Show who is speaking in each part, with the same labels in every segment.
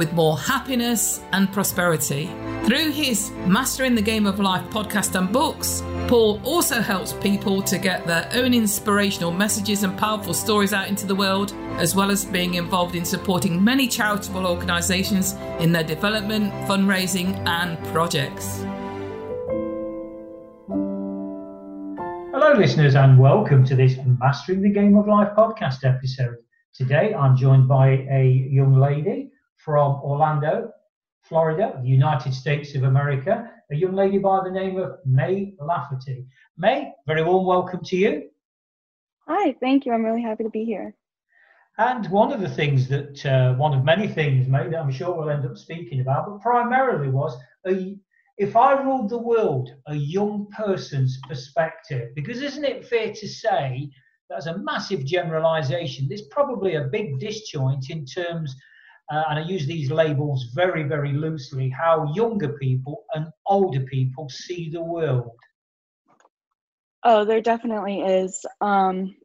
Speaker 1: with more happiness and prosperity. Through his Mastering the Game of Life podcast and books, Paul also helps people to get their own inspirational messages and powerful stories out into the world, as well as being involved in supporting many charitable organisations in their development, fundraising, and projects.
Speaker 2: Hello, listeners, and welcome to this Mastering the Game of Life podcast episode. Today, I'm joined by a young lady from Orlando, Florida, the United States of America, a young lady by the name of May Lafferty. May, very warm welcome to you.
Speaker 3: Hi, thank you. I'm really happy to be here.
Speaker 2: And one of the things that, uh, one of many things, May, that I'm sure we'll end up speaking about, but primarily was a, if I ruled the world, a young person's perspective. Because isn't it fair to say that's a massive generalization? There's probably a big disjoint in terms uh, and I use these labels very, very loosely, how younger people and older people see the world?
Speaker 3: Oh, there definitely is. Um,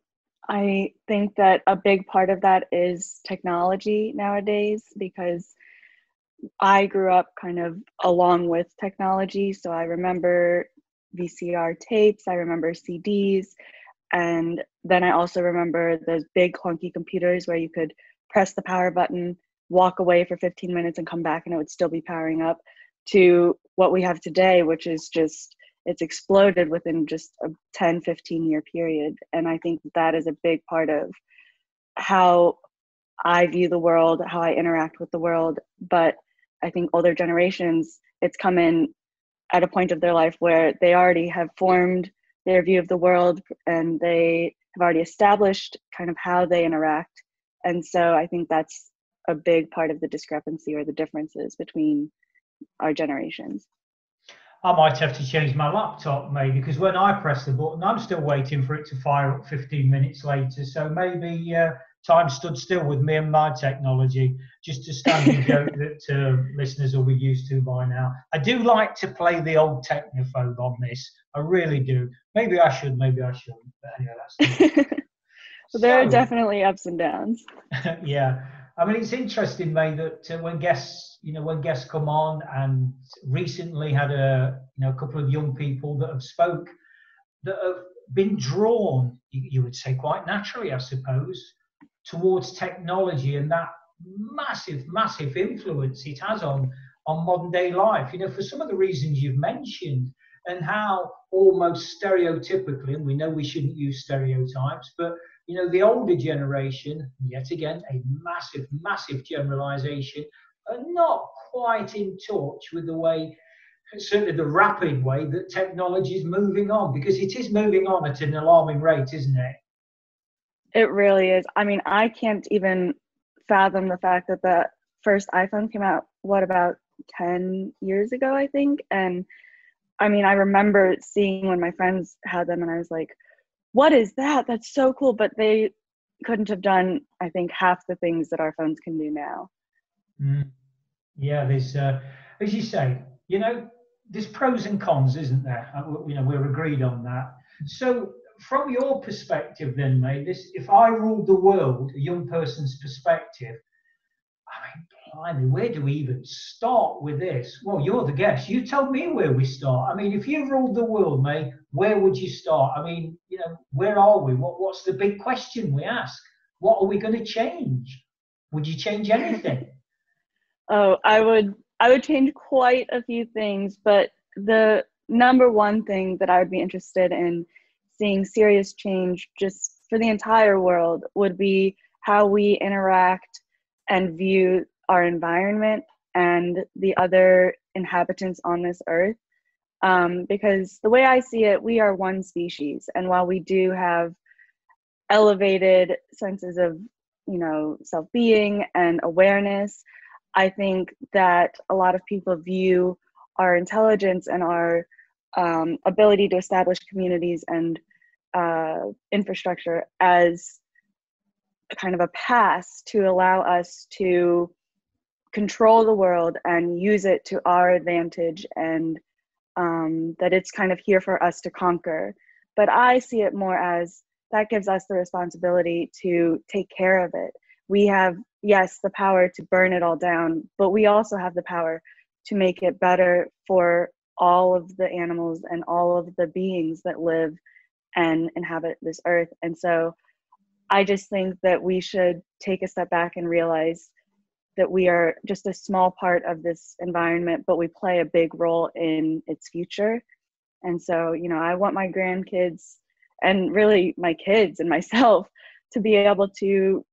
Speaker 3: I think that a big part of that is technology nowadays because I grew up kind of along with technology. So I remember VCR tapes, I remember CDs, and then I also remember those big clunky computers where you could press the power button walk away for 15 minutes and come back and it would still be powering up to what we have today which is just it's exploded within just a 10 15 year period. And i think that is a big part of how i view the world how i interact with the world. But i think older generations it's come in at a point of their life where they already have formed their view of the world and they have already established kind of how they interact. And so i think that's a big part of the discrepancy or the differences between our generations.
Speaker 2: I might have to change my laptop maybe because when I press the button, I'm still waiting for it to fire up 15 minutes later. So maybe uh, time stood still with me and my technology, just a standing joke that uh, listeners will be used to by now. I do like to play the old technophobe on this. I really do. Maybe I should, maybe I shouldn't. But anyway, that's.
Speaker 3: well, there so, are definitely ups and downs.
Speaker 2: yeah. I mean, it's interesting, May, that uh, when guests, you know, when guests come on, and recently had a, you know, a couple of young people that have spoke that have been drawn, you, would say, quite naturally, I suppose, towards technology and that massive, massive influence it has on on modern day life. You know, for some of the reasons you've mentioned, and how almost stereotypically, and we know we shouldn't use stereotypes, but you know, the older generation, yet again, a massive, massive generalization, are not quite in touch with the way, certainly the rapid way that technology is moving on, because it is moving on at an alarming rate, isn't it?
Speaker 3: It really is. I mean, I can't even fathom the fact that the first iPhone came out, what, about 10 years ago, I think? And I mean, I remember seeing when my friends had them, and I was like, what is that? That's so cool. But they couldn't have done, I think, half the things that our phones can do now.
Speaker 2: Mm. Yeah, there's, uh, as you say, you know, there's pros and cons, isn't there? Uh, you know, we're agreed on that. So, from your perspective, then, May, this if I ruled the world, a young person's perspective, I mean, blimey, where do we even start with this? Well, you're the guest. You tell me where we start. I mean, if you ruled the world, May, where would you start? I mean, you know, where are we? What, what's the big question we ask? What are we going to change? Would you change anything?
Speaker 3: oh, I would. I would change quite a few things, but the number one thing that I would be interested in seeing serious change just for the entire world would be how we interact and view our environment and the other inhabitants on this earth. Um, because the way I see it, we are one species, and while we do have elevated senses of, you know, self-being and awareness, I think that a lot of people view our intelligence and our um, ability to establish communities and uh, infrastructure as kind of a pass to allow us to control the world and use it to our advantage and um, that it's kind of here for us to conquer. But I see it more as that gives us the responsibility to take care of it. We have, yes, the power to burn it all down, but we also have the power to make it better for all of the animals and all of the beings that live and inhabit this earth. And so I just think that we should take a step back and realize that we are just a small part of this environment, but we play a big role in its future. And so, you know, I want my grandkids and really my kids and myself to be able to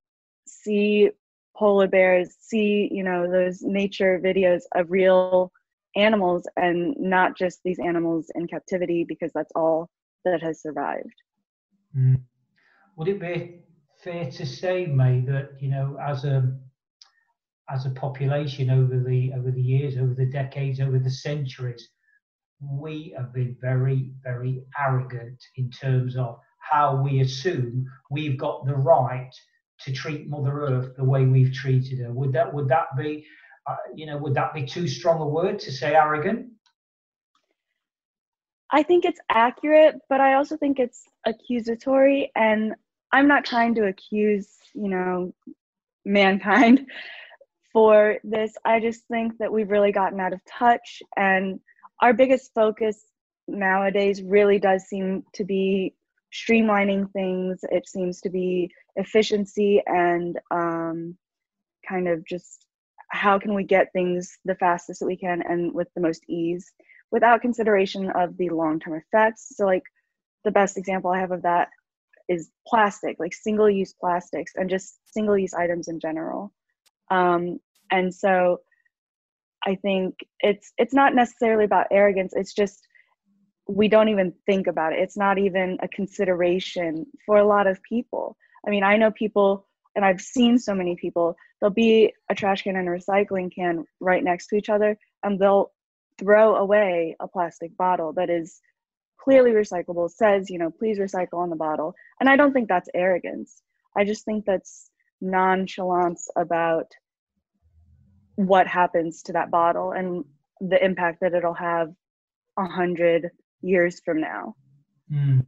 Speaker 3: see polar bears, see, you know, those nature videos of real animals and not just these animals in captivity because that's all that has survived.
Speaker 2: Mm. Would it be fair to say, May, that you know, as a as a population over the over the years, over the decades, over the centuries, we have been very, very arrogant in terms of how we assume we've got the right to treat Mother Earth the way we've treated her. Would that would that be, uh, you know, would that be too strong a word to say arrogant?
Speaker 3: I think it's accurate, but I also think it's accusatory, and I'm not trying to accuse, you know, mankind for this. I just think that we've really gotten out of touch, and our biggest focus nowadays really does seem to be streamlining things. It seems to be efficiency and um, kind of just how can we get things the fastest that we can and with the most ease without consideration of the long-term effects so like the best example i have of that is plastic like single-use plastics and just single-use items in general um, and so i think it's it's not necessarily about arrogance. It's just we don't even think about it. It's not even a consideration for a lot of people. I mean i know people and i've seen so many people there'll be a trash can and a recycling can right next to each other and they'll throw away a plastic bottle that is clearly recyclable says you know please recycle on the bottle. And i don't think that's arrogance. I just think that's nonchalance about what happens to that bottle and the impact that it'll have a hundred years from now
Speaker 2: mm.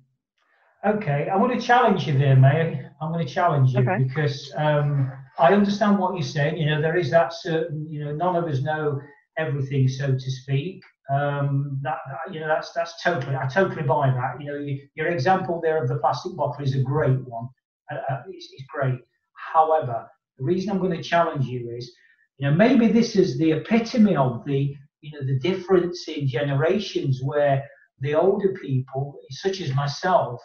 Speaker 2: okay i want to challenge you there may i'm going to challenge you
Speaker 3: okay.
Speaker 2: because um, i understand what you're saying you know there is that certain you know none of us know everything, so to speak. Um, that, that, you know that's that's totally I totally buy that. You know you, your example there of the plastic bottle is a great one. Uh, uh, it's, it's great. However, the reason I'm going to challenge you is, you know, maybe this is the epitome of the you know the difference in generations where the older people, such as myself,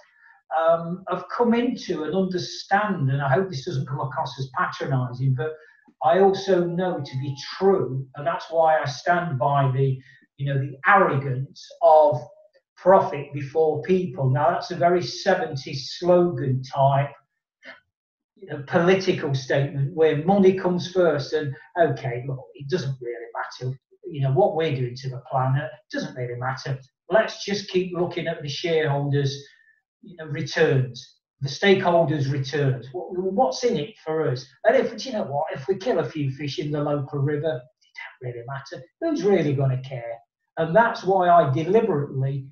Speaker 2: um, have come into and understand. And I hope this doesn't come across as patronising, but I also know to be true, and that's why I stand by the, you know, the arrogance of profit before people. Now that's a very 70s slogan type know, political statement where money comes first and okay, look, it doesn't really matter. You know, what we're doing to the planet doesn't really matter. Let's just keep looking at the shareholders' you know, returns the stakeholders' returns. what's in it for us? And if you know what, if we kill a few fish in the local river, it don't really matter. Who's really going to care? And that's why I deliberately,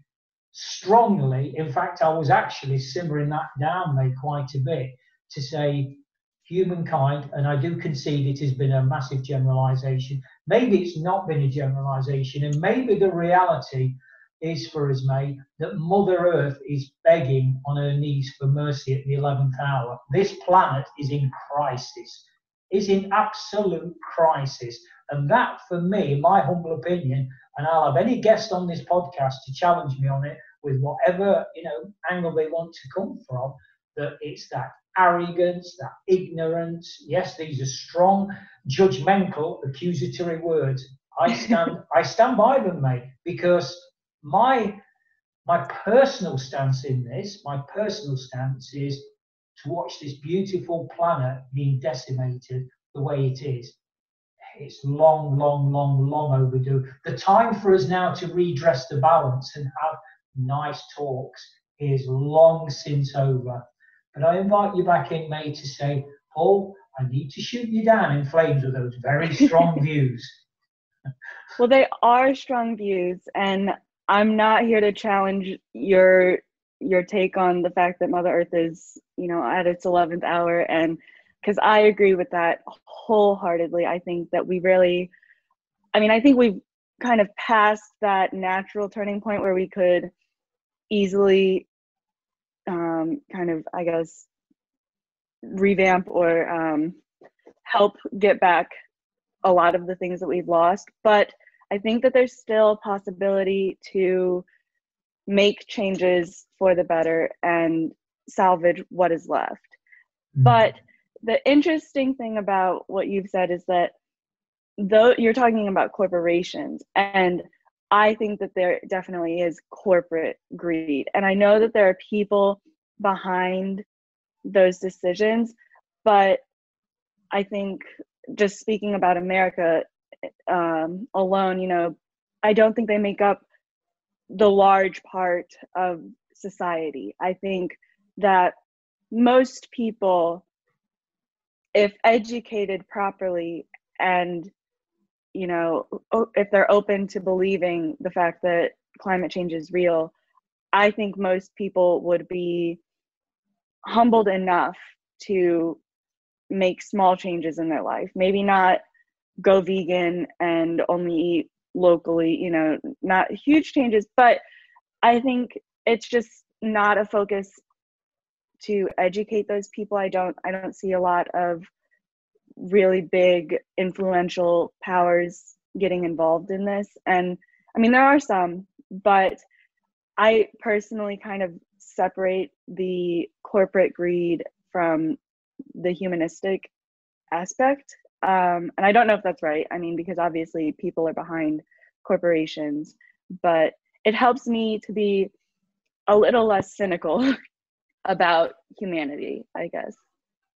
Speaker 2: strongly, in fact, I was actually simmering that down there quite a bit to say humankind, and I do concede it has been a massive generalization. Maybe it's not been a generalization, and maybe the reality is for us, mate, that Mother Earth is begging on her knees for mercy at the 11th hour. This planet is in crisis, is in absolute crisis. And that, for me, my humble opinion, and I'll have any guest on this podcast to challenge me on it with whatever you know angle they want to come from, that it's that arrogance, that ignorance. Yes, these are strong, judgmental, accusatory words. I stand, I stand by them, mate, because my my personal stance in this, my personal stance is to watch this beautiful planet being decimated the way it is. it's long, long, long, long overdue. The time for us now to redress the balance and have nice talks is long since over. But I invite you back in May to say, Paul, I need to shoot you down in flames with those very strong views.
Speaker 3: Well, they are strong views, and I'm not here to challenge your your take on the fact that Mother Earth is, you know, at its 11th hour and because I agree with that wholeheartedly. I think that we really, I mean, I think we've kind of passed that natural turning point where we could easily um, kind of, I guess, revamp or um, help get back a lot of the things that we've lost. But I think that there's still a possibility to make changes for the better and salvage what is left. Mm-hmm. But the interesting thing about what you've said is that though you're talking about corporations and I think that there definitely is corporate greed. And I know that there are people behind those decisions, but I think just speaking about America um, alone, you know, I don't think they make up the large part of society. I think that most people, if educated properly and you know, if they're open to believing the fact that climate change is real, I think most people would be humbled enough to make small changes in their life. Maybe not go vegan and only eat locally, you know, not huge changes, but I think it's just not a focus to educate those people. I don't I don't see a lot of really big influential powers getting involved in this. And I mean there are some, but I personally kind of separate the corporate greed from the humanistic aspect um, and I don't know if that's right. I mean, because obviously people are behind corporations, but it helps me to be a little less cynical about humanity, I guess.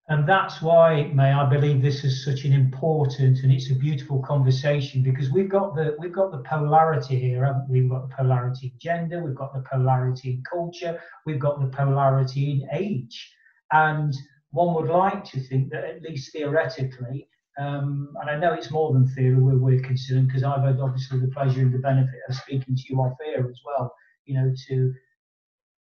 Speaker 2: And that's why, May, I believe this is such an important and it's a beautiful conversation because we've got the we've got the polarity here, haven't we? We've got the polarity in gender, we've got the polarity in culture, we've got the polarity in age. And one would like to think that at least theoretically, um, and I know it's more than theory we're, we're considering because I've had obviously the pleasure and the benefit of speaking to you off air as well. You know, to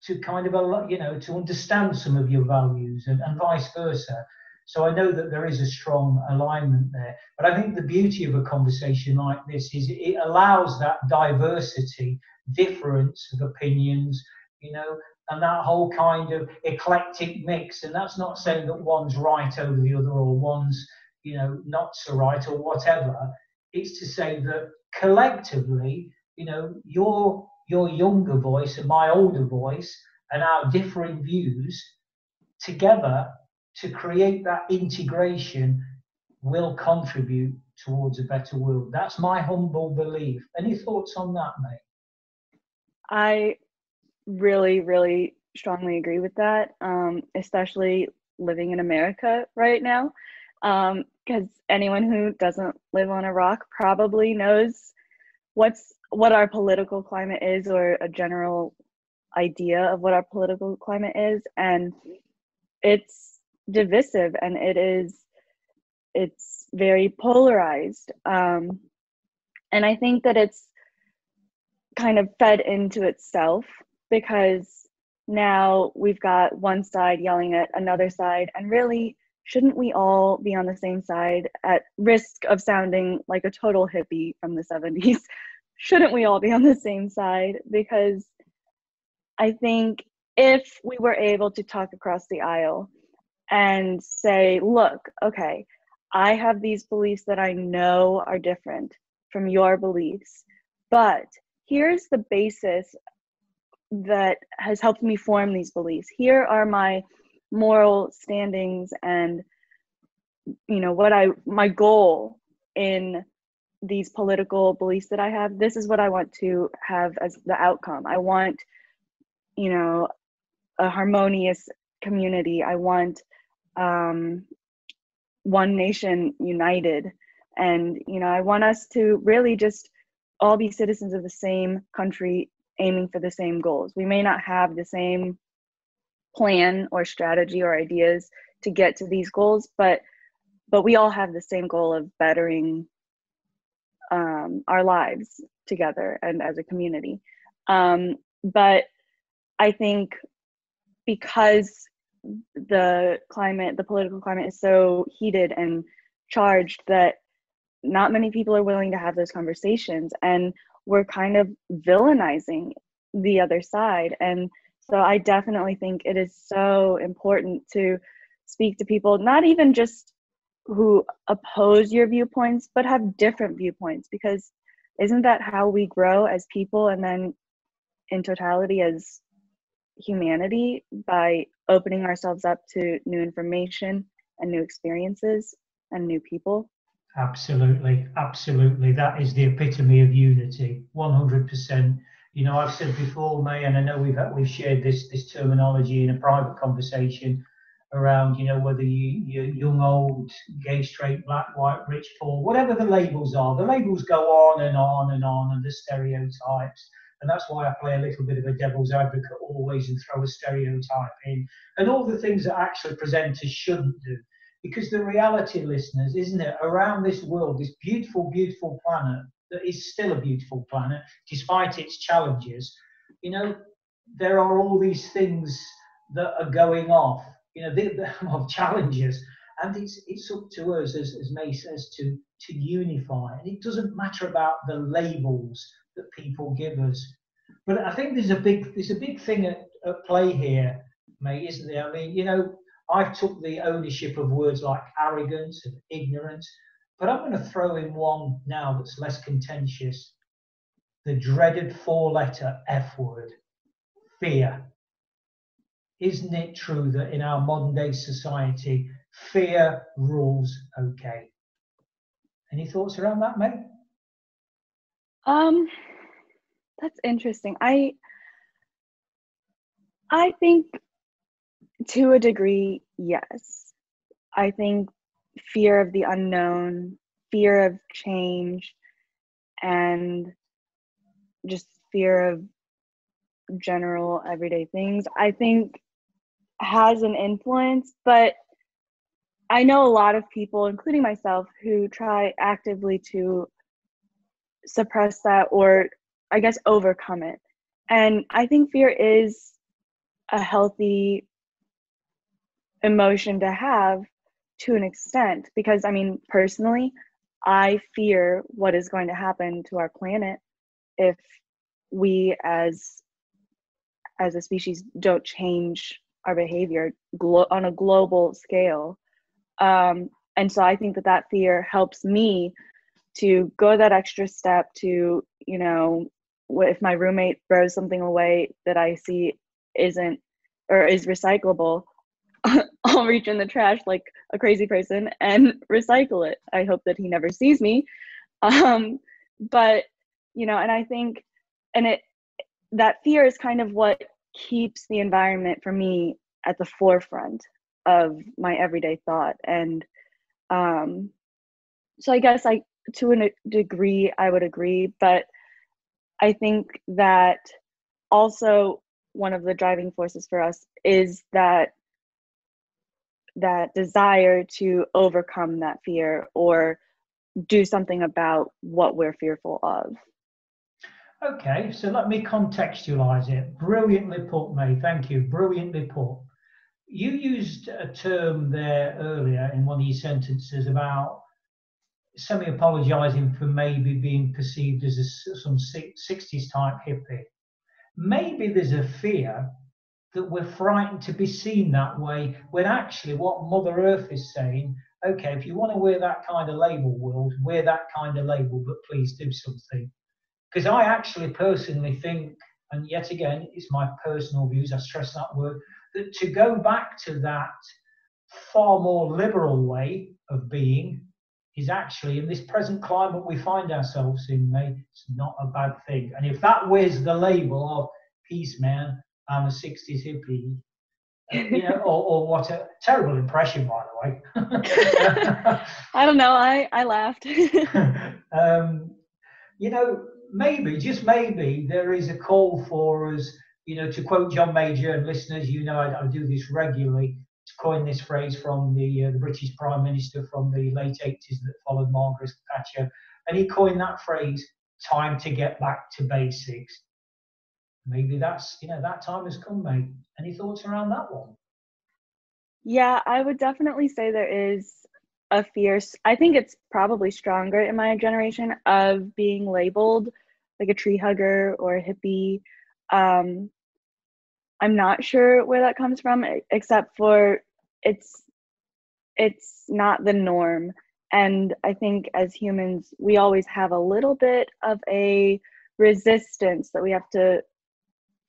Speaker 2: to kind of you know to understand some of your values and, and vice versa. So I know that there is a strong alignment there. But I think the beauty of a conversation like this is it allows that diversity, difference of opinions, you know, and that whole kind of eclectic mix. And that's not saying that one's right over the other or one's you know, not so right or whatever. It's to say that collectively, you know, your your younger voice and my older voice and our differing views together to create that integration will contribute towards a better world. That's my humble belief. Any thoughts on that, mate?
Speaker 3: I really, really strongly agree with that, um, especially living in America right now because um, anyone who doesn't live on a rock probably knows what's what our political climate is or a general idea of what our political climate is and it's divisive and it is it's very polarized um, and i think that it's kind of fed into itself because now we've got one side yelling at another side and really shouldn't we all be on the same side at risk of sounding like a total hippie from the 70s? shouldn't we all be on the same side? Because I think if we were able to talk across the aisle and say, look, okay, I have these beliefs that I know are different from your beliefs, but here's the basis that has helped me form these beliefs. Here are my moral standings and you know what i my goal in these political beliefs that i have this is what i want to have as the outcome. I want you know a harmonious community. I want um, one nation united. And, you know, I want us to really just all be citizens of the same country aiming for the same goals. We may not have the same plan or strategy or ideas to get to these goals, but but we all have the same goal of bettering um, our lives together and as a community. Um, but I think because the climate, the political climate is so heated and charged that not many people are willing to have those conversations. And we're kind of villainizing the other side. And so I definitely think it is so important to speak to people, not even just who oppose your viewpoints, but have different viewpoints, because isn't that how we grow as people and then in totality as humanity by opening ourselves up to new information and new experiences and new people?
Speaker 2: Absolutely, absolutely. That is the epitome of unity, 100%. You know, I've said before, May, and I know we've we've shared this this terminology in a private conversation around, you know, whether you you're young, old, gay, straight, black, white, rich, poor, whatever the labels are. The labels go on and on and on, and the stereotypes. And that's why I play a little bit of a devil's advocate always and throw a stereotype in, and all the things that actually presenters shouldn't do because the reality, listeners, isn't it, around this world, this beautiful, beautiful planet that is still a beautiful planet despite its challenges, you know, there are all these things that are going off, you know, the, challenges. And it's, it's up to us, as, as May says, to, to unify. And it doesn't matter about the labels that people give us. But I think there's a big there's a big thing at, at play here, May, isn't there? I mean, you know, I've took the ownership of words like arrogance and ignorance, but I'm going to throw in one now that's less contentious. The dreaded four letter F word, fear. Isn't it true that in our modern day society, fear rules okay? Any thoughts around that, May?
Speaker 3: Um, that's interesting. I I think to a degree, yes. I think fear of the unknown, fear of change, and just fear of general everyday things, I think has an influence. But I know a lot of people, including myself, who try actively to suppress that or, I guess, overcome it. And I think fear is a healthy emotion to have to an extent because i mean personally i fear what is going to happen to our planet if we as as a species don't change our behavior glo- on a global scale um, and so i think that that fear helps me to go that extra step to you know if my roommate throws something away that i see isn't or is recyclable I'll reach in the trash like a crazy person and recycle it. I hope that he never sees me. Um, but you know, and I think, and it that fear is kind of what keeps the environment for me at the forefront of my everyday thought. And um, so I guess I, to a degree, I would agree, but I think that also one of the driving forces for us is that that desire to overcome that fear or do something about what we're fearful of.
Speaker 2: Okay, so let me contextualize it. Brilliantly put, May. Thank you. Brilliantly put. You used a term there earlier in one of your sentences about semi apologizing for maybe being perceived as a, some 60s type hippie. Maybe there's a fear that we're frightened to be seen that way when actually what Mother Earth is saying, okay, if you want to wear that kind of label, world, wear that kind of label, but please do something. Because I actually personally think, and yet again, it's my personal views, I stress that word, that to go back to that far more liberal way of being is actually in this present climate we find ourselves in, mate, it's not a bad thing. And if that wears the label of peace, man, I'm a 60s hippie, you know, or, or what a terrible impression, by the way.
Speaker 3: I don't know. I I laughed.
Speaker 2: um, you know, maybe just maybe there is a call for us. You know, to quote John Major and listeners, you know, I, I do this regularly. To coin this phrase from the uh, the British Prime Minister from the late 80s that followed Margaret Thatcher, and he coined that phrase, "Time to get back to basics." maybe that's you know that time has come mate any thoughts around that one
Speaker 3: yeah i would definitely say there is a fierce i think it's probably stronger in my generation of being labeled like a tree hugger or a hippie. Um i'm not sure where that comes from except for it's it's not the norm. And i think as humans we always have a little bit of a resistance that we have to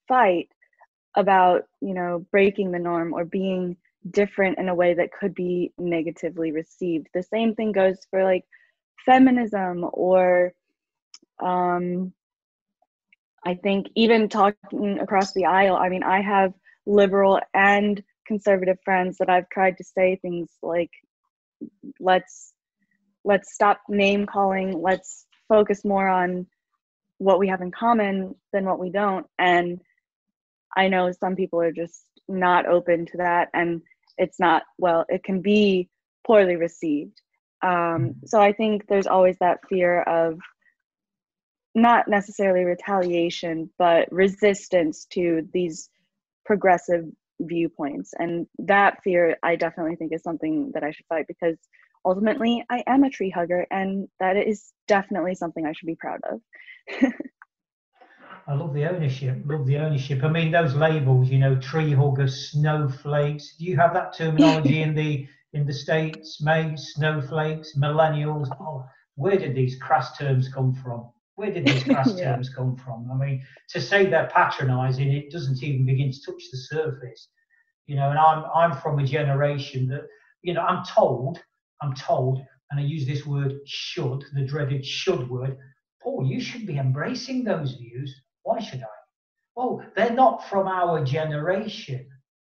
Speaker 3: fight about you know breaking the norm or being different in a way that could be negatively received. The same thing goes for like feminism or um i think even talking across the aisle i mean i have liberal and conservative friends that i've tried to say things like let's let's stop name calling. Let's focus more on what we have in common than what we don't. And I know some people are just not open to that, and it's not well. It can be poorly received. Um, mm-hmm. so I think there's always that fear of not necessarily retaliation, but resistance to these progressive viewpoints, and that fear I definitely think is something that I should fight because ultimately I am a tree hugger, and that is definitely something I should be proud of.
Speaker 2: I love the ownership. Love the ownership. I mean, those labels, you know, tree huggers, snowflakes. Do you have that terminology in the in the states? May snowflakes, millennials. Oh, where did these crass terms come from? Where did these crass yeah. terms come from? I mean, to say they're patronising, it doesn't even begin to touch the surface. You know, and I'm I'm from a generation that, you know, I'm told, I'm told, and I use this word should, the dreaded should word. Paul, you should be embracing those views. Why should I? Oh, they're not from our generation.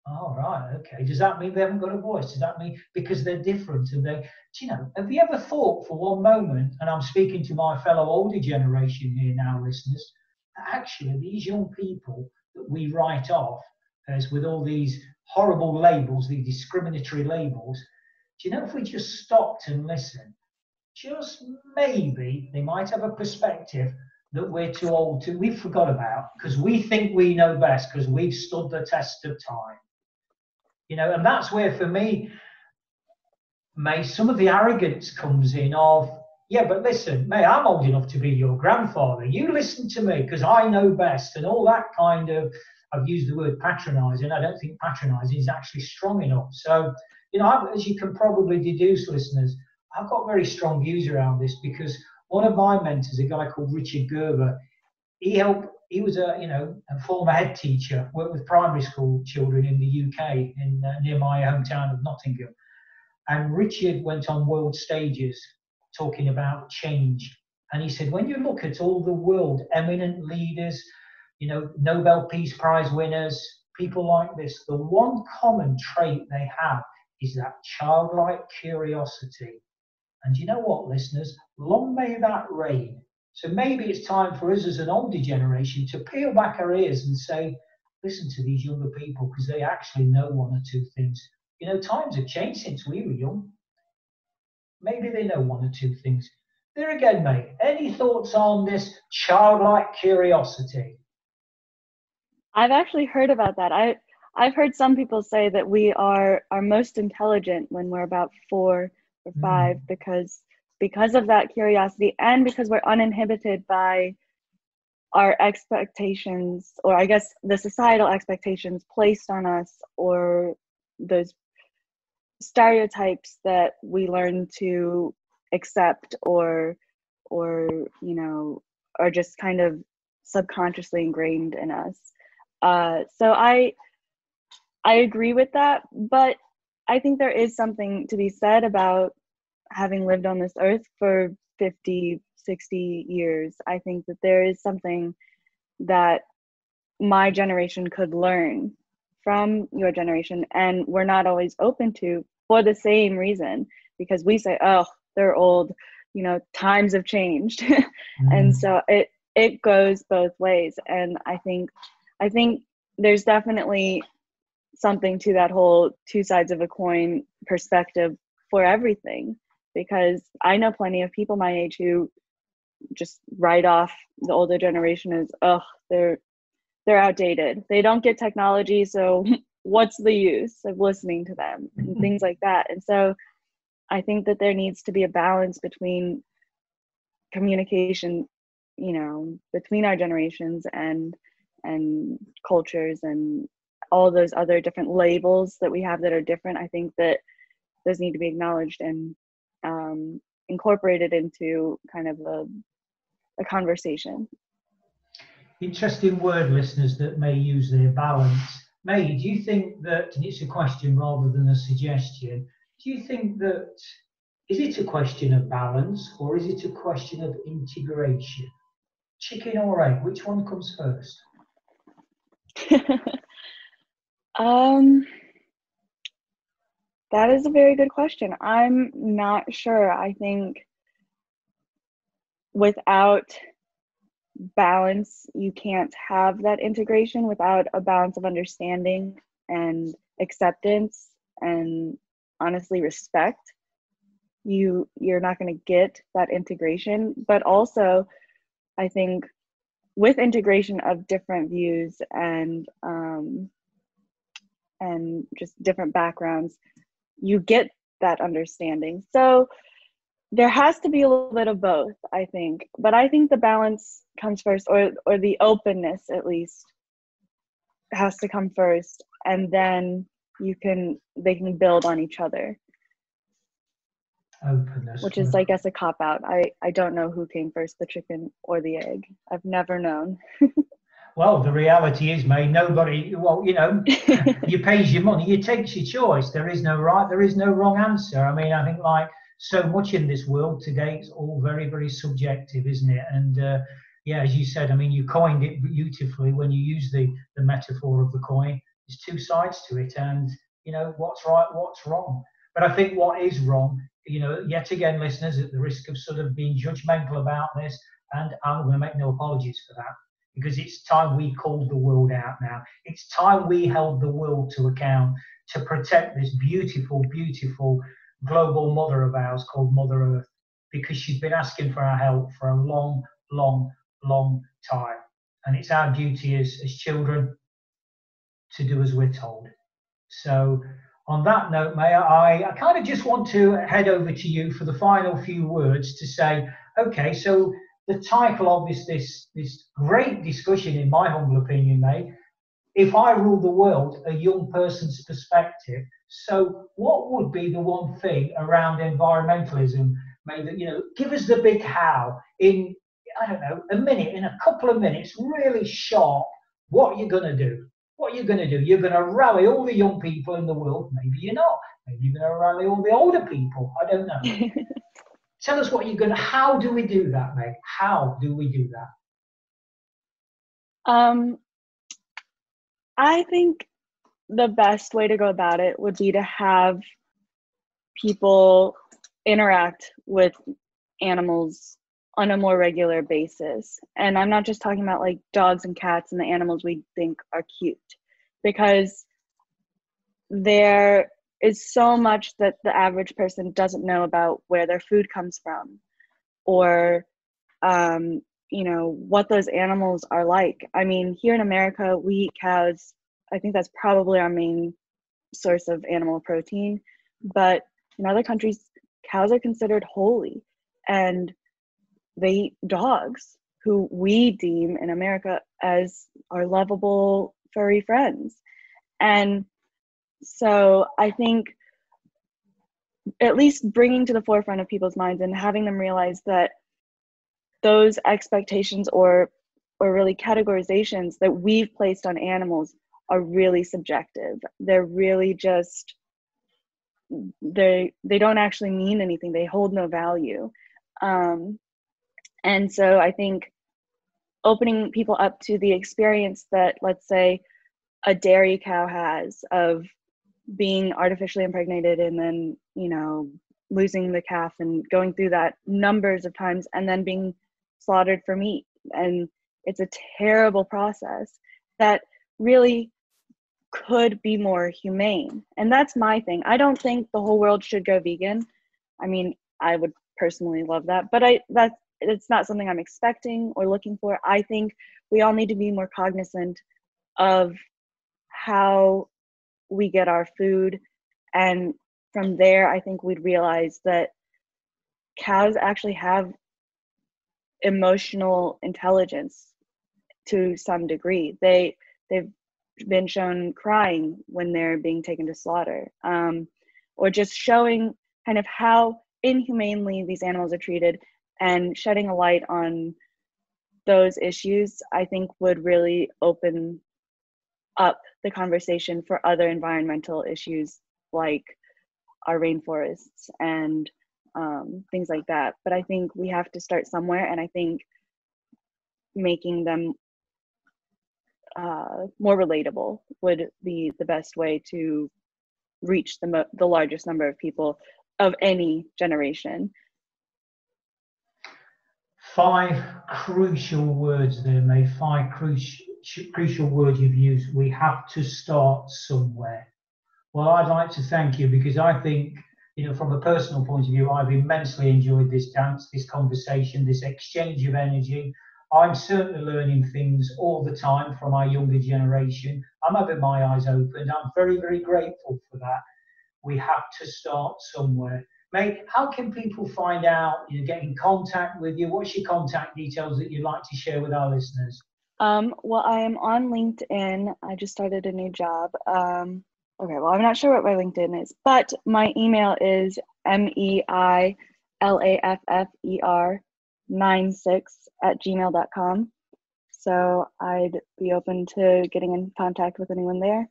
Speaker 2: All right, okay. Does that mean they haven't got a voice? Does that mean because they're different and they, do you know, have you ever thought for one moment, and I'm speaking to my fellow older generation here now, listeners, that actually these young people that we write off as with all these horrible labels, these discriminatory labels, do you know if we just stopped and listened, just maybe they might have a perspective that we're too old to, we forgot about because we think we know best because we've stood the test of time. You know, and that's where for me, May, some of the arrogance comes in of, yeah, but listen, May, I'm old enough to be your grandfather. You listen to me because I know best and all that kind of, I've used the word patronizing. I don't think patronizing is actually strong enough. So, you know, I've, as you can probably deduce, listeners, I've got very strong views around this because one of my mentors, a guy called Richard Gerver, he helped. He was a you know a former head teacher, worked with primary school children in the UK, in uh, near my hometown of Nottingham. And Richard went on world stages talking about change. And he said, when you look at all the world eminent leaders, you know, Nobel Peace Prize winners, people like this, the one common trait they have is that childlike curiosity and you know what, listeners? Long may that reign. So maybe it's time for us as an older generation to peel back our ears and say, listen to these younger people because they actually know one or two things. You know, times have changed since we were young. Maybe they know one or two things. There again, mate, any thoughts on this childlike curiosity?
Speaker 3: I've actually heard about that. I I've heard some people say that we are are most intelligent when we're about four or five mm. because because of that curiosity and because we're uninhibited by our expectations or i guess the societal expectations placed on us or those stereotypes that we learn to accept or or you know are just kind of subconsciously ingrained in us uh, so i i agree with that but I think there is something to be said about having lived on this earth for 50, 60 years. I think that there is something that my generation could learn from your generation and we're not always open to for the same reason because we say oh they're old you know times have changed mm-hmm. and so it it goes both ways and i think i think there's definitely something to that whole two sides of a coin perspective for everything because i know plenty of people my age who just write off the older generation as oh they're they're outdated. They don't get technology so what's the use of listening to them? and things like that. And so i think that there needs to be a balance between communication you know between our generations and and cultures and all those other different labels that we have that are different. I think that those need to be acknowledged and um, incorporated into kind of a, a conversation.
Speaker 2: Interesting word listeners that may use their balance. May do you think that and it's a question rather than a suggestion do you think that is it a question of balance or is it a question of integration? Chicken or egg which one comes first?
Speaker 3: Um that is a very good question. I'm not sure. I think without balance you can't have that integration without a balance of understanding and acceptance and honestly respect. You you're not going to get that integration. But also i think with integration of different views and um, and just different backgrounds you get that understanding. So there has to be a little bit of both i think but i think the balance comes first or or the openness at least has to come first and then you can they can build on each other.
Speaker 2: Openness
Speaker 3: which is i guess a cop out i i don't know who came first the chicken or the egg. I've never known
Speaker 2: well the reality is mate nobody well you know you pays your money you takes your choice. There is no right there is no wrong answer. I mean i think like so much in this world today it's all very very subjective isn't it? And uh, yeah as you said i mean you coined it beautifully when you use the the metaphor of the coin. There's two sides to it and you know what's right what's wrong? But i think what is wrong you know yet again listeners at the risk of sort of being judgmental about this and i'm going to make no apologies for that because it's time we called the world out now it's time we held the world to account to protect this beautiful beautiful global mother of ours called Mother Earth because she's been asking for our help for a long, long, long time. And it's our duty as, as children to do as we're told. So, on that note, Mayor, I, I kind of just want to head over to you for the final few words to say, okay, so the title of this, this, this great discussion, in my humble opinion, May, if I rule the world, a young person's perspective, so, what would be the one thing around environmentalism? Maybe you know, give us the big how in I don't know a minute, in a couple of minutes, really sharp. What are you're going to do? What are you're going to do? You're going to rally all the young people in the world. Maybe you're not. Maybe you're going to rally all the older people. I don't know. Tell us what you're going to. How do we do that, Meg? How do we do
Speaker 3: that? Um, I think the best way to go about it would be to have people interact with animals on a more regular basis. And I'm not just talking about like dogs and cats and the animals we think are cute, because there is so much that the average person doesn't know about where their food comes from or um, you know what those animals are like i mean here in america we eat cows I think that's probably our main source of animal protein. But in other countries, cows are considered holy and they eat dogs who we deem in America as our lovable furry friends. And so I think at least bringing to the forefront of people's minds and having them realize that those expectations or or really categorizations that we've placed on animals are really subjective. They're really just they they don't actually mean anything. They hold no value. Um, and so I think opening people up to the experience that let's say a dairy cow has of being artificially impregnated and then you know losing the calf and going through that numbers of times and then being slaughtered for meat. And it's a terrible process that really could be more humane. And that's my thing. I don't think the whole world should go vegan. I mean i would personally love that but i that it's not something i'm expecting or looking for. I think we all need to be more cognizant of how we get our food. And from there i think we'd realize that cows actually have emotional intelligence to some degree. They they've been shown crying when they're being taken to slaughter um, or just showing kind of how inhumanely these animals are treated and shedding a light on those issues i think would really open up the conversation for other environmental issues like our rainforests and um, things like that. But I think we have to start somewhere, and I think making them uh, more relatable would be the best way to reach the mo- the largest number of people of any generation.
Speaker 2: Five crucial words there, Mei. Five crucial crucial word you've used. We have to start somewhere. Well, I'd like to thank you because I think, you know, from a personal point of view, I've immensely enjoyed this dance, this conversation, this exchange of energy. I'm certainly learning things all the time from our younger generation. I'm having my eyes opened. I'm very, very grateful for that. We have to start somewhere. Mate, how can people find out, you know, get in contact with you? What's your contact details that you'd like to share with our listeners?
Speaker 3: Um, well, I am on LinkedIn. I just started a new job. Um, okay, well, I'm not sure what my LinkedIn is, but my email is M E I L A F F E R nine six at gmail.com. So I'd be open to getting in contact with anyone there.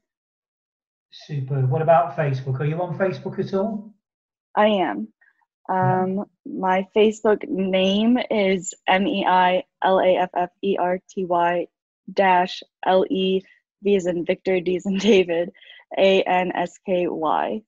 Speaker 2: Super. What about Facebook? Are you on Facebook at all?
Speaker 3: I am. Um, my Facebook name is M E I L A F F E R T Y dash L E V as in Victor, D as in David, A N S K Y.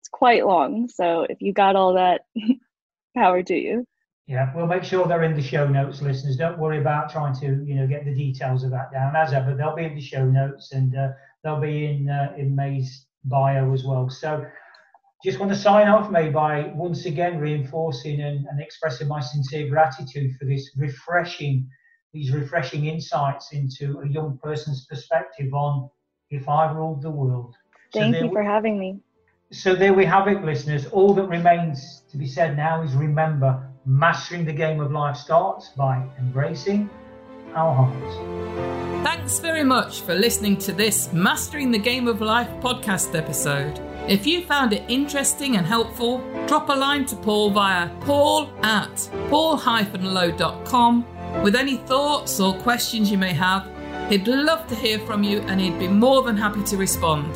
Speaker 3: It's quite long, so if you got all that, power to you.
Speaker 2: Yeah, we'll make sure they're in the show notes, listeners. Don't worry about trying to, you know, get the details of that down. As ever, they'll be in the show notes and uh, they'll be in uh, in Mei's bio as well. So just want to sign off, Mei, by once again reinforcing and, and expressing my sincere gratitude for this refreshing, these refreshing insights into a young person's perspective on if I ruled the world.
Speaker 3: Thank so you for having me.
Speaker 2: So there we have it, listeners. All that remains to be said now is remember, mastering the game of life starts by embracing our hearts.
Speaker 1: Thanks very much for listening to this Mastering the Game of Life podcast episode. If you found it interesting and helpful, drop a line to Paul via paul at paul-low.com with any thoughts or questions you may have. He'd love to hear from you and he'd be more than happy to respond.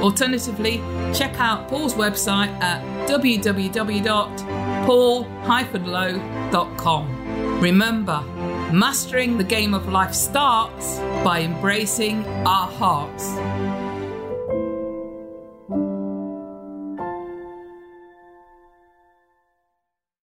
Speaker 1: Alternatively, check out Paul's website at www.paul-low.com. Remember, mastering the game of life starts by embracing our hearts.